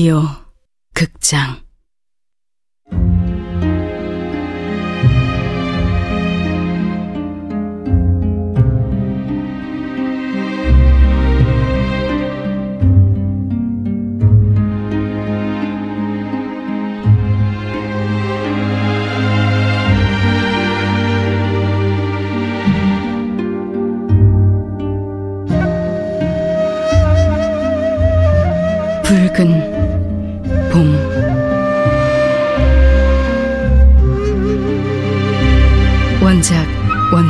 라디오 극장. 붉은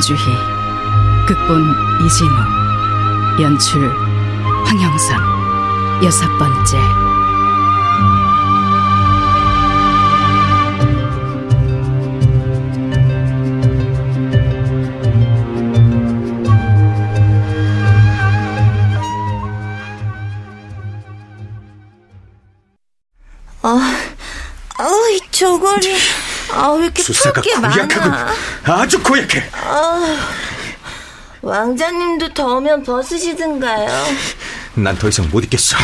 원주희 극본 이진우 연출 황영선 여섯 번째 아, 어이, 저거리. 아, 왜 이렇게 수사가 게 고약하고 많아? 아주 고약해. 왕자님도 더우면 벗으시든가요. 난 더 이상 못 있겠어.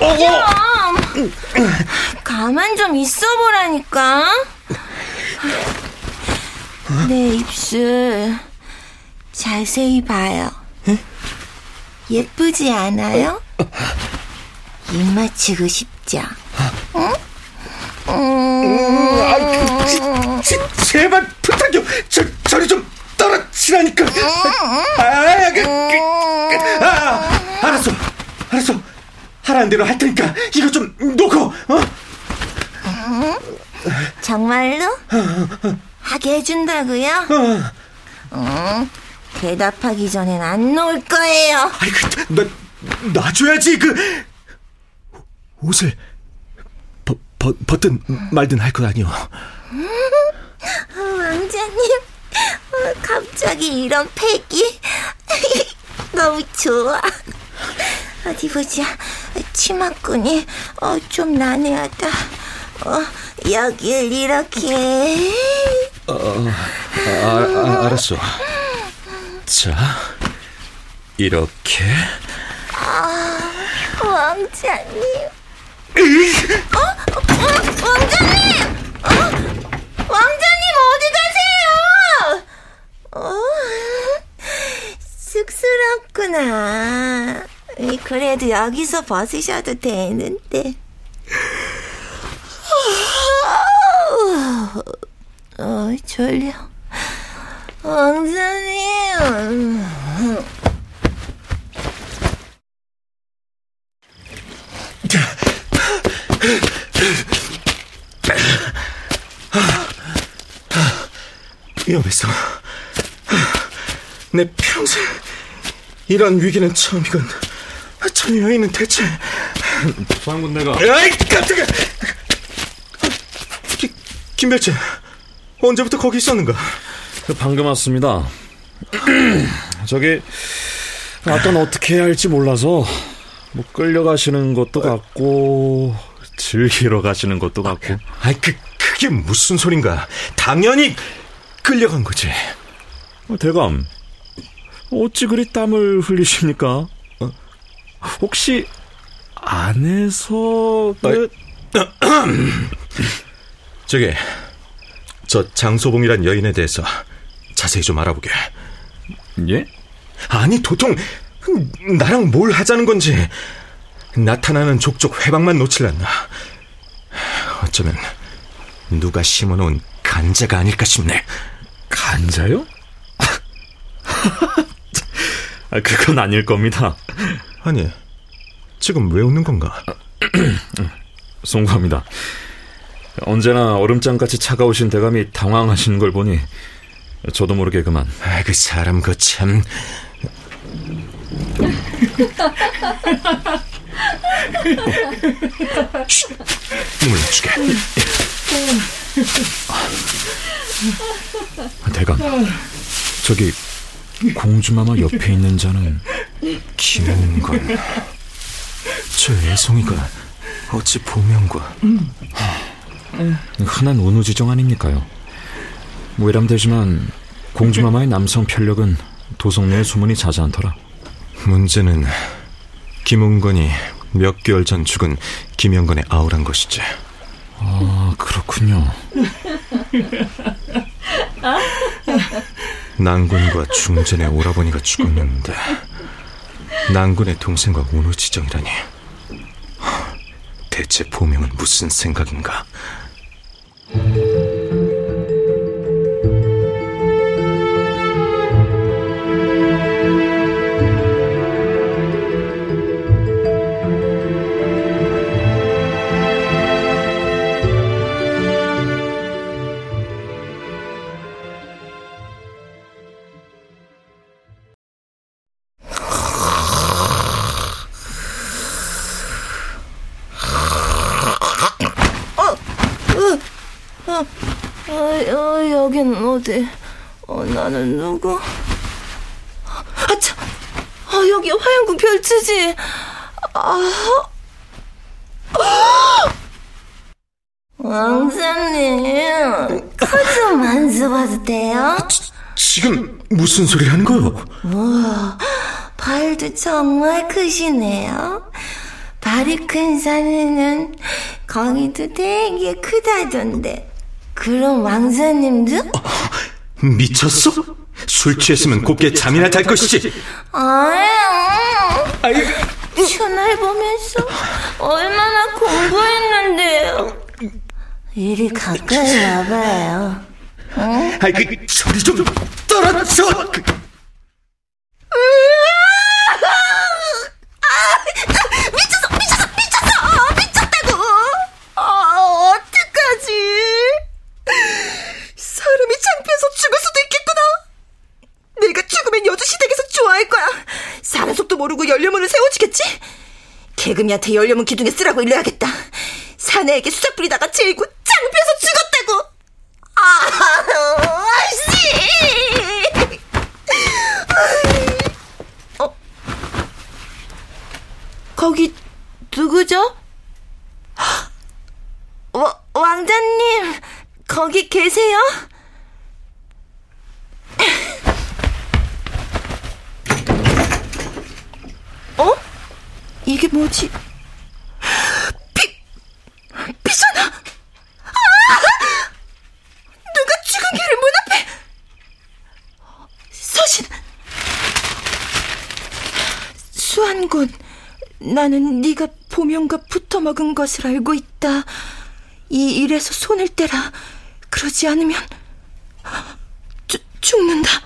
좀! 가만 좀 있어 보라니까. 내 입술 자세히 봐요. 예쁘지 않아요? 입 맞추고 싶죠? 제, 제발 부탁이요. 저, 저리 좀 떨어지라니까. 아, 그, 그, 아, 알았어. 알았어. 하라는 대로 할 테니까 이거 좀 놓고, 어? 정말로? 하게 해준다고요? 음, 대답하기 전엔 안 놓을 거예요. 아이, 그, 나, 놔줘야지, 그. 옷을 벗, 벗, 벗든 말든 할 것 아니오. 어, 왕자님, 어, 갑자기 이런 패기 너무 좋아. 어디 보자. 치마끈이 어, 좀 난해하다. 어, 여길 이렇게. 아, 아, 알았어. 자, 이렇게. 왕자님. 어? 어? 왕자님! 어? 왕자님 어디 가세요? 어? 쑥스럽구나. 이, 그래도 여기서 벗으셔도 되는데. 어, 졸려. 왕자님. 위험했어. 내 평생 이런 위기는 처음이건. 저 여인은 대체. 장군내가 아이, 깜짝이야! 기, 김별재, 언제부터 거기 있었는가? 그 방금 왔습니다. 저기 아까 어떻게 해야 할지 몰라서 뭐 끌려가시는 것도 같고 즐기러 가시는 것도 같고 아이, 그, 그게 무슨 소린가? 당연히 끌려간 거지. 어, 대감 어찌 그리 땀을 흘리십니까? 어? 혹시 안에서 그... 저기, 저 장소봉이란 여인에 대해서 자세히 좀 알아보게. 예? 아니, 도통 나랑 뭘 하자는 건지 나타나는 족족 회방만 놓질 않나. 어쩌면 누가 심어놓은 간자가 아닐까 싶네. 간자요? 아, 그건 아닐 겁니다. 아니, 지금 왜 웃는 건가? 송구합니다. 언제나 얼음장같이 차가우신 대감이 당황하시는 걸 보니 저도 모르게 그만. 아, 그 사람 그 참. 쉿, 물러주게. 대감, 저기 공주마마 옆에 있는 자는 김은건. 저 애송이가 어찌 보명과 흔한 운우지정 아닙니까요? 외람되지만 공주마마의 남성 편력은 도성 내에 소문이 자자않더라. 문제는 김은건이 몇 개월 전 죽은 김영건의 아우란 것이지. 아, 그렇군요. 난군과 중전의 오라버니가 죽었는데 난군의 동생과 운우지정이라니 대체 보명은 무슨 생각인가? 어, 나는 누구? 아차! 아, 여기 화양구 별치지? 아, 왕자님, 코좀 만져봐도 돼요? 지 금 무슨 소리 하는 거요? 우와, 발도 정말 크시네요. 발이 큰 사내는 거기도 되게 크다던데. 그럼 왕자님도? 미쳤어? 술 취했으면 곱게 잠이나 잘 것이지. 아유, 전화를 보면서 얼마나 공부했는데요. 이리 가까이 와봐요. 아이 그 소리 좀 떨어져. 그, 미쳤어, 미쳤어, 미쳤어, 미쳤다고. 아, 어떡하지? 사람이 창피해서 죽을 수도 있겠구나. 내가 죽으면 여주시댁에서 좋아할 거야. 사는 모르고 연료문을 세워주겠지? 개금이한테 연료문 기둥에 쓰라고 일러야겠다. 사내에게 수작 부리다가 제이고 창피해서 죽었다고. 아, 아씨. 어, 거기 누구죠? 와, 왕자님, 거기 계세요? 어? 이게 뭐지? 비, 비잖아! 아! 누가 죽은 개를 문 앞에! 서신! 수한군, 나는 네가 보명과 붙어먹은 것을 알고 있다. 이 일에서 손을 떼라. 그러지 않으면 죽, 죽는다.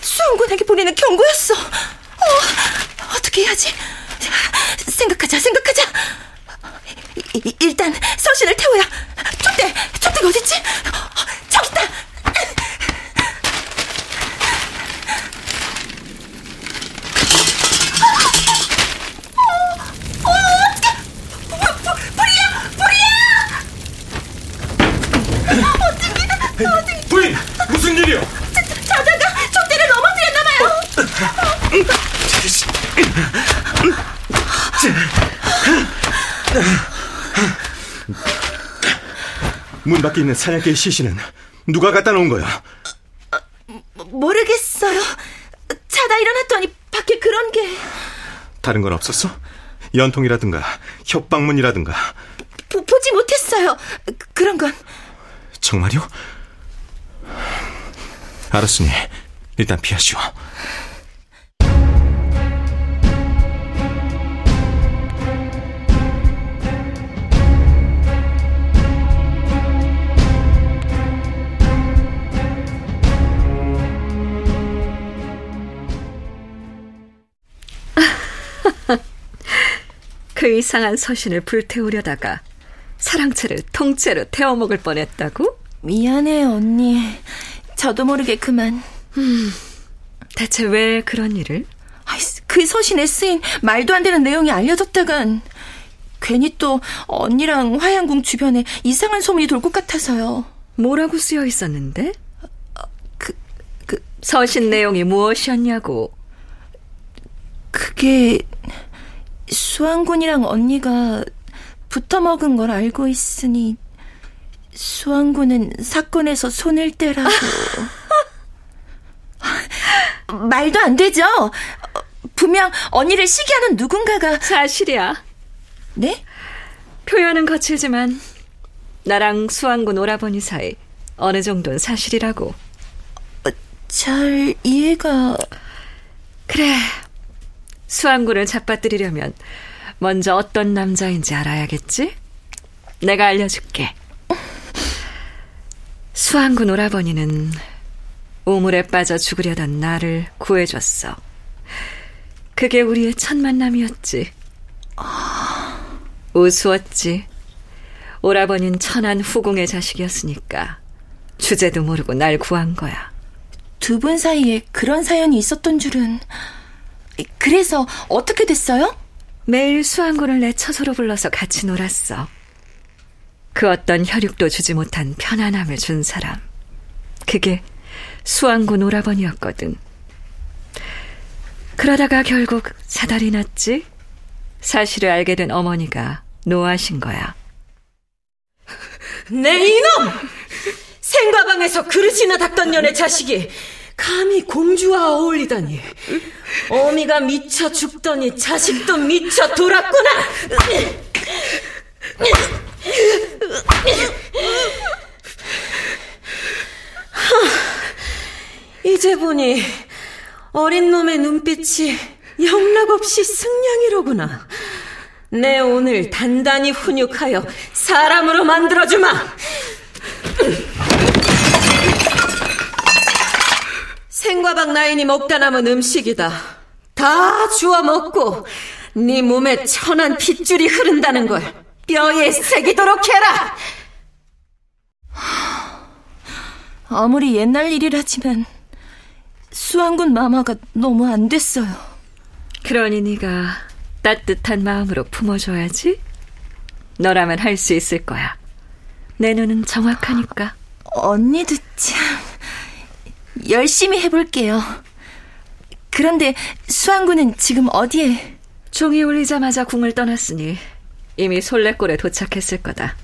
수한군에게 보내는 경고였어. 어, 어떻게 해야지? 생각하자, 생각하자. 이- 이- 일단 서신을 태워야. 촛대, 촛대가 어딨지? 저기 있다. 부인 무슨 일이요? 자다가 촛대를 넘어뜨렸나봐요. 문 밖에 있는 사냥개의 시신은 누가 갖다 놓은 거야? 모르겠어요. 자다 일어났더니 밖에 그런 게 다른 건 없었어? 연통이라든가 협박문이라든가 보, 보지 못했어요. 그- 그런 건 정말요? 알았으니 일단 피하시오. 그 이상한 서신을 불태우려다가 사랑채를 통째로 태워먹을 뻔했다고? 미안해요 언니. 저도 모르게 그만. 대체 왜 그런 일을? 그 서신에 쓰인 말도 안 되는 내용이 알려졌다간 괜히 또 언니랑 화양궁 주변에 이상한 소문이 돌 것 같아서요. 뭐라고 쓰여 있었는데? 그, 그, 서신 내용이 무엇이었냐고. 그게 수왕군이랑 언니가 붙어먹은 걸 알고 있으니 수왕군은 사건에서 손을 떼라고. 말도 안 되죠? 어, 분명 언니를 시기하는 누군가가 사실이야. 네? 표현은 거칠지만 나랑 수완군 오라버니 사이 어느 정도는 사실이라고. 잘 이해가 그래. 수완군을 잡아뜨리려면 먼저 어떤 남자인지 알아야겠지? 내가 알려줄게. 수완군 오라버니는 우물에 빠져 죽으려던 나를 구해줬어. 그게 우리의 첫 만남이었지. 우스웠지. 오라버니는 천한 후궁의 자식이었으니까 주제도 모르고 날 구한 거야. 두 분 사이에 그런 사연이 있었던 줄은 그래서 어떻게 됐어요? 매일 수완군을 내 처소로 불러서 같이 놀았어. 그 어떤 혈육도 주지 못한 편안함을 준 사람. 그게 수완군 오라버니였거든. 그러다가 결국 사달이 났지. 사실을 알게 된 어머니가 노하신 거야. 내 이놈! 생과방에서 그릇이나 닦던 년의 자식이 감히 공주와 어울리다니. 어미가 미쳐 죽더니 자식도 미쳐 돌았구나! 이제 보니 어린 놈의 눈빛이 영락없이 승냥이로구나. 내 오늘 단단히 훈육하여 사람으로 만들어주마! 생과박 나인이 먹다 남은 음식이다. 다 주워 먹고 네 몸에 천한 핏줄이 흐른다는 걸 뼈에 새기도록 해라! 아무리 옛날 일이라지만 수왕군 마마가 너무 안 됐어요. 그러니 네가 따뜻한 마음으로 품어줘야지. 너라면 할 수 있을 거야. 내 눈은 정확하니까. 언니도 참 열심히 해볼게요. 그런데 수왕군은 지금 어디에? 종이 울리자마자 궁을 떠났으니 이미 솔레골에 도착했을 거다.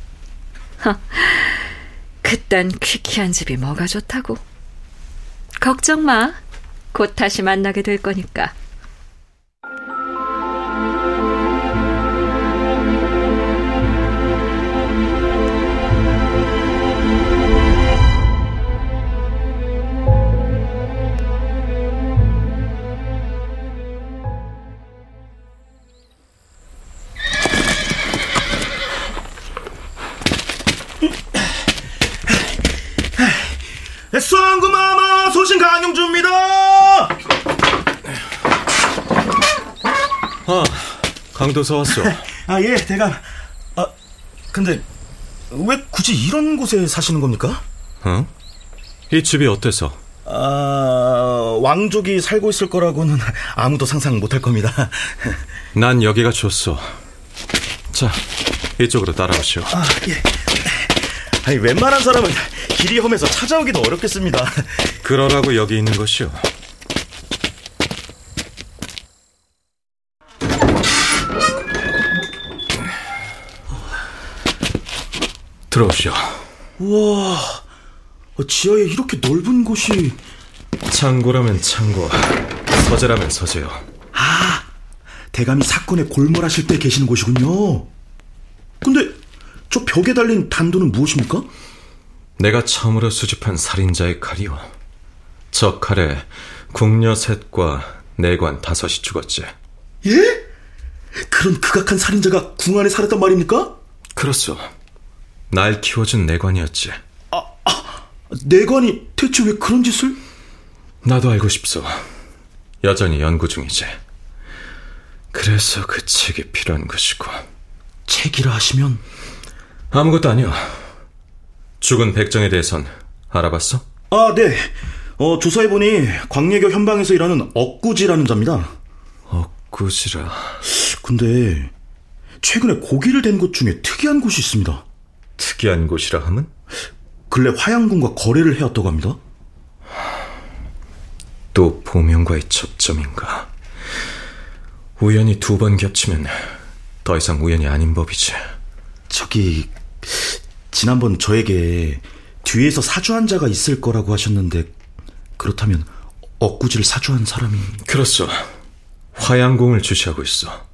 허, 그딴 퀴퀴한 집이 뭐가 좋다고. 걱정 마. 곧 다시 만나게 될 거니까. 수왕구마마 소신 강용주입니다. 아, 강도사 왔어. 아 예, 대감. 아 근데 왜 굳이 이런 곳에 사시는 겁니까? 어? 이 집이 어때서? 아 왕족이 살고 있을 거라고는 아무도 상상 못할 겁니다. 난 여기가 좋소. 자, 이쪽으로 따라오시오. 아 예. 아니 웬만한 사람은 길이 험해서 찾아오기도 어렵겠습니다. 그러라고 여기 있는 것이오. 들어오시오. 우와, 지하에 이렇게 넓은 곳이. 창고라면 창고, 서재라면 서재요. 아, 대감이 사건에 골몰하실 때 계시는 곳이군요. 근데 저 벽에 달린 단도는 무엇입니까? 내가 처음으로 수집한 살인자의 칼이오. 저 칼에 궁녀 셋과 내관 다섯이 죽었지. 예? 그런 극악한 살인자가 궁 안에 살았단 말입니까? 그렇소. 날 키워준 내관이었지. 내관이 대체 왜 그런 짓을? 나도 알고 싶소. 여전히 연구 중이지. 그래서 그 책이 필요한 것이고. 책이라 하시면 아무것도 아니오. 죽은 백정에 대해선 알아봤어? 아, 네. 어, 조사해보니 광예교 현방에서 일하는 억구지라는 자입니다. 억구지라. 근데 최근에 고기를 댄 곳 중에 특이한 곳이 있습니다. 특이한 곳이라 함은? 근래 화양군과 거래를 해왔다고 합니다. 또 보명과의 접점인가? 우연히 두 번 겹치면 더 이상 우연이 아닌 법이지. 저기 지난번 저에게 뒤에서 사주한 자가 있을 거라고 하셨는데 그렇다면 억구지를 사주한 사람이 그렇소. 화양궁을 주시하고 있어.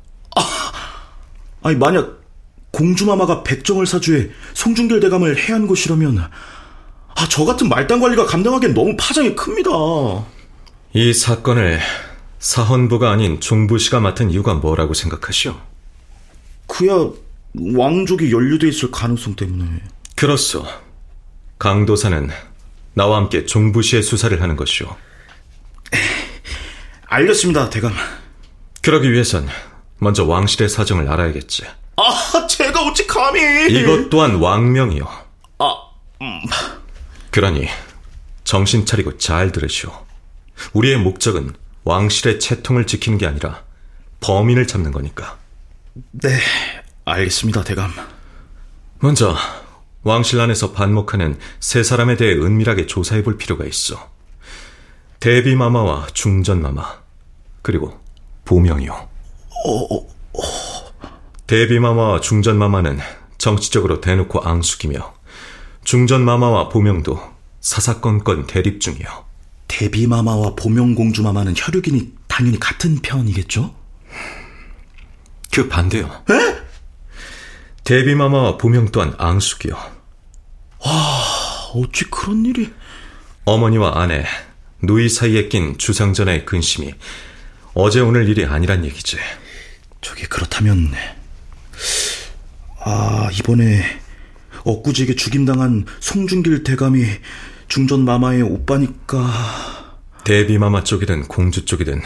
아니 만약 공주마마가 백정을 사주해 송중길 대감을 해한 곳이라면 아, 저 같은 말단 관리가 감당하기엔 너무 파장이 큽니다. 이 사건을 사헌부가 아닌 종부시가 맡은 이유가 뭐라고 생각하시오? 그야 왕족이 연루돼 있을 가능성 때문에. 그렇소. 강도사는 나와 함께 종부시의 수사를 하는 것이오. 알겠습니다, 대감. 그러기 위해선 먼저 왕실의 사정을 알아야겠지. 아, 제가 어찌 감히. 이것 또한 왕명이요. 아, 음. 그러니 정신 차리고 잘 들으시오. 우리의 목적은 왕실의 채통을 지키는 게 아니라 범인을 잡는 거니까. 네, 알겠습니다, 대감. 먼저 왕실 안에서 반목하는 세 사람에 대해 은밀하게 조사해 볼 필요가 있어. 대비 마마와 중전 마마, 그리고 보명이요. 어, 어, 어. 대비 마마와 중전 마마는 정치적으로 대놓고 앙숙이며 중전 마마와 보명도 사사건건 대립 중이요. 대비 마마와 보명 공주 마마는 혈육이니 당연히 같은 편이겠죠? 그 반대요. 에? 대비마마와 보명 또한 앙숙이요. 와, 어찌 그런 일이... 어머니와 아내, 누이 사이에 낀 주상전의 근심이 어제 오늘 일이 아니란 얘기지. 저기 그렇다면 아 이번에 엊구지에게 죽임당한 송중길 대감이 중전 마마의 오빠니까 대비마마 쪽이든 공주 쪽이든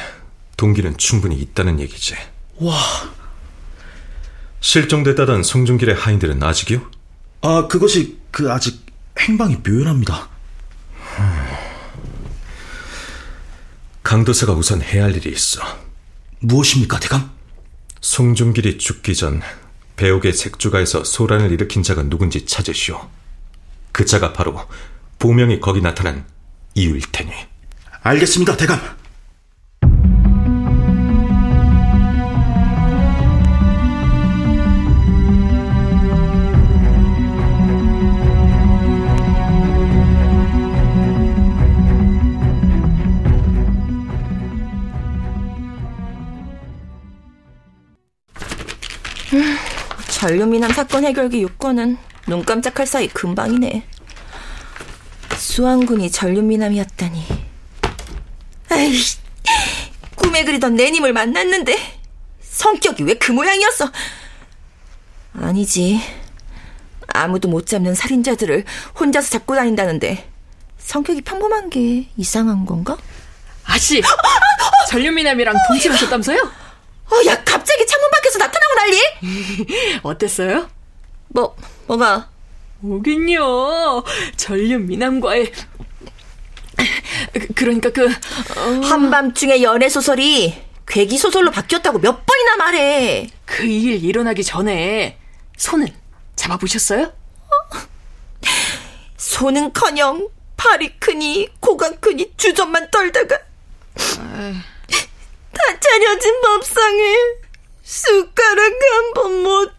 동기는 충분히 있다는 얘기지. 와 실종됐다던 송중길의 하인들은 아직이요? 아 그것이 그 아직 행방이 묘연합니다. 강도사가 우선 해야 할 일이 있어. 무엇입니까, 대감? 송중길이 죽기 전 배옥의 색주가에서 소란을 일으킨 자가 누군지 찾으시오. 그 자가 바로 보명이 거기 나타난 이유일 테니. 알겠습니다, 대감. 전류미남 사건 해결기 요건은 눈 깜짝할 사이 금방이네. 수왕군이 전류미남이었다니. 아이, 꿈에 그리던 내님을 만났는데 성격이 왜 그 모양이었어? 아니지. 아무도 못 잡는 살인자들을 혼자서 잡고 다닌다는데 성격이 평범한 게 이상한 건가? 아씨, 전류미남이랑 동침하셨다면서요? 어, 야, 난리? 어땠어요? 뭐, 뭐가? 오긴요. 전류미남과의 그러니까 그 어... 한밤중에 연애 소설이 괴기 소설로 바뀌었다고 몇 번이나 말해. 그 일 일어나기 전에 손은 잡아보셨어요? 손은커녕 팔이 크니 코가 크니 주전만 떨다가 다 차려진 밥상에 숟가락 한 번 못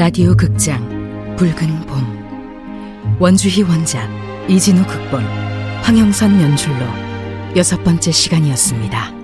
라디오 극장 붉은 봄 원주희 원작 이진우 극본 황영선 연출로 여섯 번째 시간이었습니다.